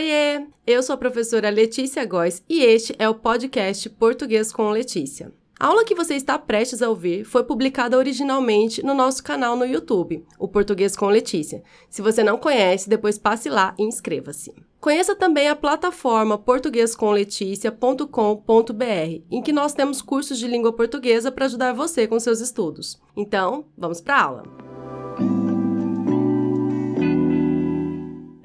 Oiê! Eu sou a professora Letícia Góes e este é o podcast Português com Letícia. A aula que você está prestes a ouvir foi publicada originalmente no nosso canal no YouTube, o Português com Letícia. Se você não conhece, depois passe lá e inscreva-se. Conheça também a plataforma portuguescomleticia.com.br, em que nós temos cursos de língua portuguesa para ajudar você com seus estudos. Então, vamos para a aula.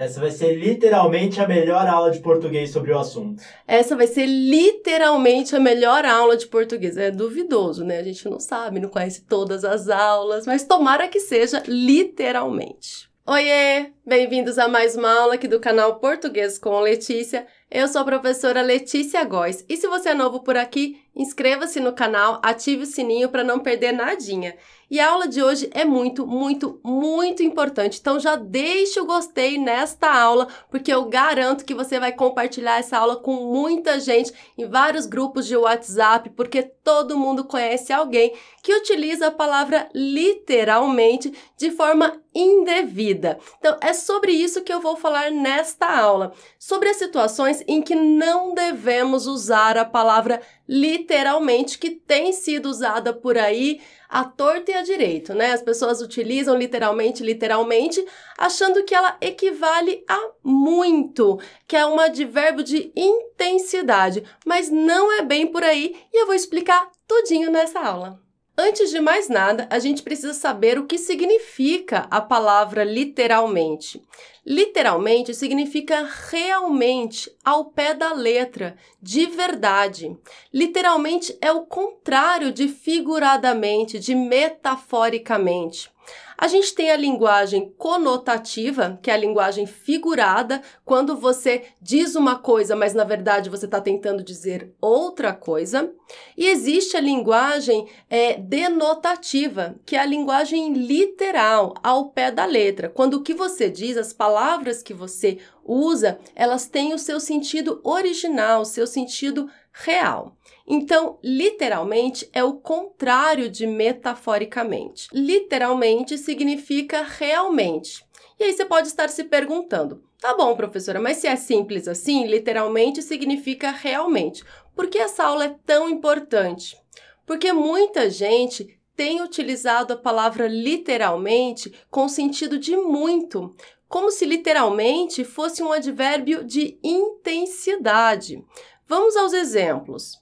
Essa vai ser literalmente a melhor aula de português sobre o assunto. Essa vai ser literalmente a melhor aula de português. É duvidoso, né? A gente não sabe, não conhece todas as aulas, mas tomara que seja literalmente. Oiê! Bem-vindos a mais uma aula aqui do canal Português com Letícia. Eu sou a professora Letícia Góes e se você é novo por aqui, inscreva-se no canal, ative o sininho para não perder nadinha. E a aula de hoje é muito, muito, muito importante. Então já deixe o gostei nesta aula, porque eu garanto que você vai compartilhar essa aula com muita gente em vários grupos de WhatsApp, porque todo mundo conhece alguém que utiliza a palavra literalmente de forma indevida. Então é sobre isso que eu vou falar nesta aula, sobre as situações em que não devemos usar a palavra literalmente que tem sido usada por aí à torta e à direito, né? As pessoas utilizam literalmente, literalmente, achando que ela equivale a muito, que é um advérbio de intensidade, mas não é bem por aí e eu vou explicar tudinho nessa aula. Antes de mais nada, a gente precisa saber o que significa a palavra literalmente. Literalmente significa realmente, ao pé da letra, de verdade. Literalmente é o contrário de figuradamente, de metaforicamente. A gente tem a linguagem conotativa, que é a linguagem figurada, quando você diz uma coisa, mas na verdade você está tentando dizer outra coisa. E existe a linguagem é, denotativa, que é a linguagem literal, ao pé da letra, quando o que você diz, as palavras que você usa, elas têm o seu sentido original, o seu sentido real. Então, literalmente é o contrário de metaforicamente. Literalmente significa realmente. E aí você pode estar se perguntando: tá bom, professora, mas se é simples assim, literalmente significa realmente. Por que essa aula é tão importante? Porque muita gente tem utilizado a palavra literalmente com sentido de muito, como se literalmente fosse um advérbio de intensidade. Vamos aos exemplos.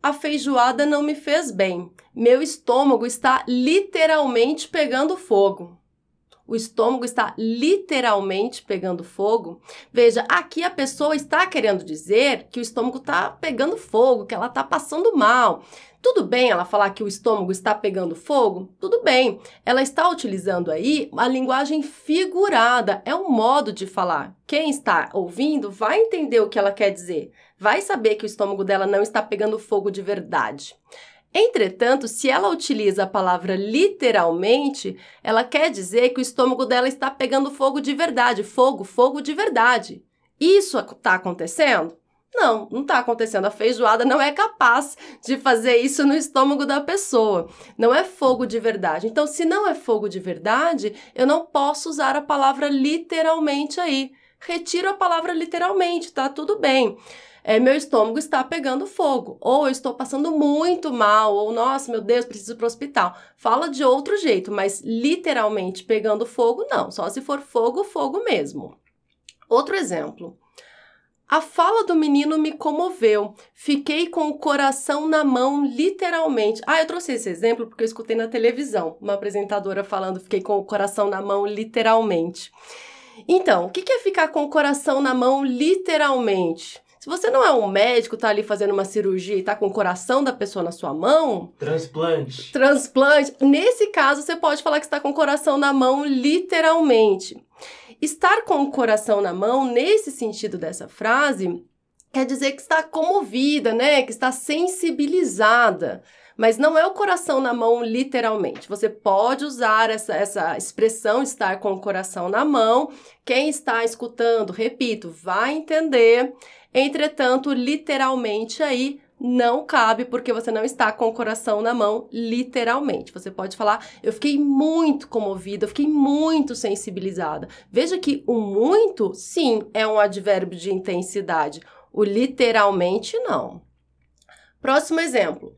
A feijoada não me fez bem. Meu estômago está literalmente pegando fogo. O estômago está literalmente pegando fogo. Veja, aqui a pessoa está querendo dizer que o estômago está pegando fogo, que ela está passando mal. Tudo bem ela falar que o estômago está pegando fogo? Tudo bem. Ela está utilizando aí a linguagem figurada, é um modo de falar. Quem está ouvindo vai entender o que ela quer dizer, vai saber que o estômago dela não está pegando fogo de verdade. Entretanto, se ela utiliza a palavra literalmente, ela quer dizer que o estômago dela está pegando fogo de verdade, fogo, fogo de verdade. Isso está acontecendo? Não, não está acontecendo. A feijoada não é capaz de fazer isso no estômago da pessoa. Não é fogo de verdade. Então, se não é fogo de verdade, eu não posso usar a palavra literalmente aí. Retiro a palavra literalmente, tá tudo bem. É, meu estômago está pegando fogo, ou eu estou passando muito mal, ou nossa, meu Deus, preciso ir para o hospital. Fala de outro jeito, mas literalmente pegando fogo, não. Só se for fogo, fogo mesmo. Outro exemplo. A fala do menino me comoveu. Fiquei com o coração na mão, literalmente. Ah, eu trouxe esse exemplo porque eu escutei na televisão uma apresentadora falando fiquei com o coração na mão, literalmente. Então, o que é ficar com o coração na mão, literalmente? Se você não é um médico, tá ali fazendo uma cirurgia e tá com o coração da pessoa na sua mão. Transplante. Transplante. Nesse caso, você pode falar que está com o coração na mão, literalmente. Estar com o coração na mão, nesse sentido dessa frase, quer dizer que está comovida, né? Que está sensibilizada. Mas não é o coração na mão, literalmente. Você pode usar essa, essa expressão estar com o coração na mão. Quem está escutando, repito, vai entender. Entretanto, literalmente aí não cabe porque você não está com o coração na mão, literalmente. Você pode falar, eu fiquei muito comovida, eu fiquei muito sensibilizada. Veja que o muito, sim, é um advérbio de intensidade. O literalmente, não. Próximo exemplo.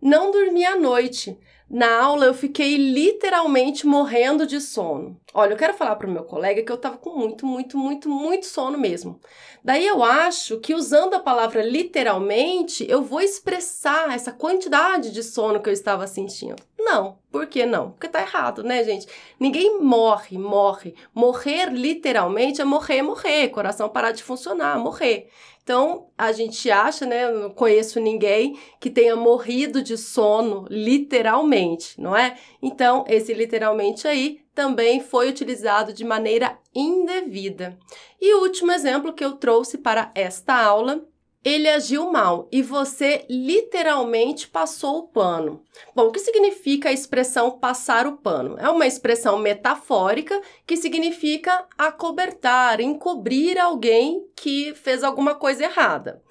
Não dormi à noite. Na aula eu fiquei literalmente morrendo de sono. Olha, eu quero falar para o meu colega que eu estava com muito, muito, muito, muito sono mesmo. Daí eu acho que usando a palavra literalmente, eu vou expressar essa quantidade de sono que eu estava sentindo. Não, por que não? Porque tá errado, né, gente? Ninguém morre, morre. Morrer literalmente é morrer, morrer, coração parar de funcionar, morrer. Então, a gente acha, né, eu não conheço ninguém que tenha morrido de sono literalmente, não é? Então, esse literalmente aí também foi utilizado de maneira indevida. E o último exemplo que eu trouxe para esta aula ele agiu mal e você literalmente passou o pano. Bom, o que significa a expressão passar o pano? É uma expressão metafórica que significa acobertar, encobrir alguém que fez alguma coisa errada.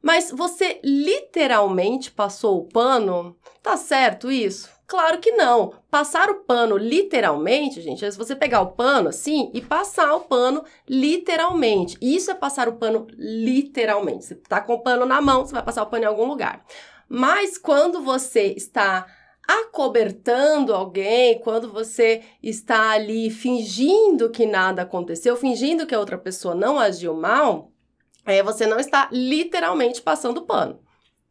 Mas você literalmente passou o pano? Tá certo isso? Claro que não. Passar o pano literalmente, gente, é se você pegar o pano assim e passar o pano literalmente. Isso é passar o pano literalmente. Você tá com o pano na mão, você vai passar o pano em algum lugar. Mas quando você está acobertando alguém, quando você está ali fingindo que nada aconteceu, fingindo que a outra pessoa não agiu mal, é, você não está literalmente passando pano.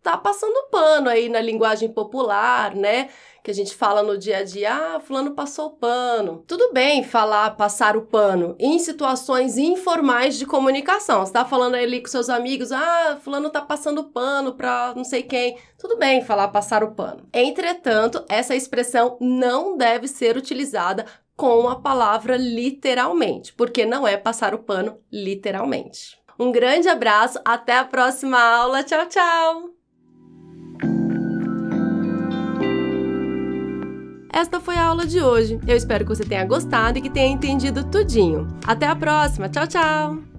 Tá passando pano aí na linguagem popular, né? Que a gente fala no dia a dia, ah, fulano passou pano. Tudo bem falar passar o pano em situações informais de comunicação. Você tá falando ali com seus amigos, ah, fulano tá passando pano pra não sei quem. Tudo bem falar passar o pano. Entretanto, essa expressão não deve ser utilizada com a palavra literalmente, porque não é passar o pano literalmente. Um grande abraço, até a próxima aula. Tchau, tchau! Esta foi a aula de hoje. Eu espero que você tenha gostado e que tenha entendido tudinho. Até a próxima. Tchau, tchau!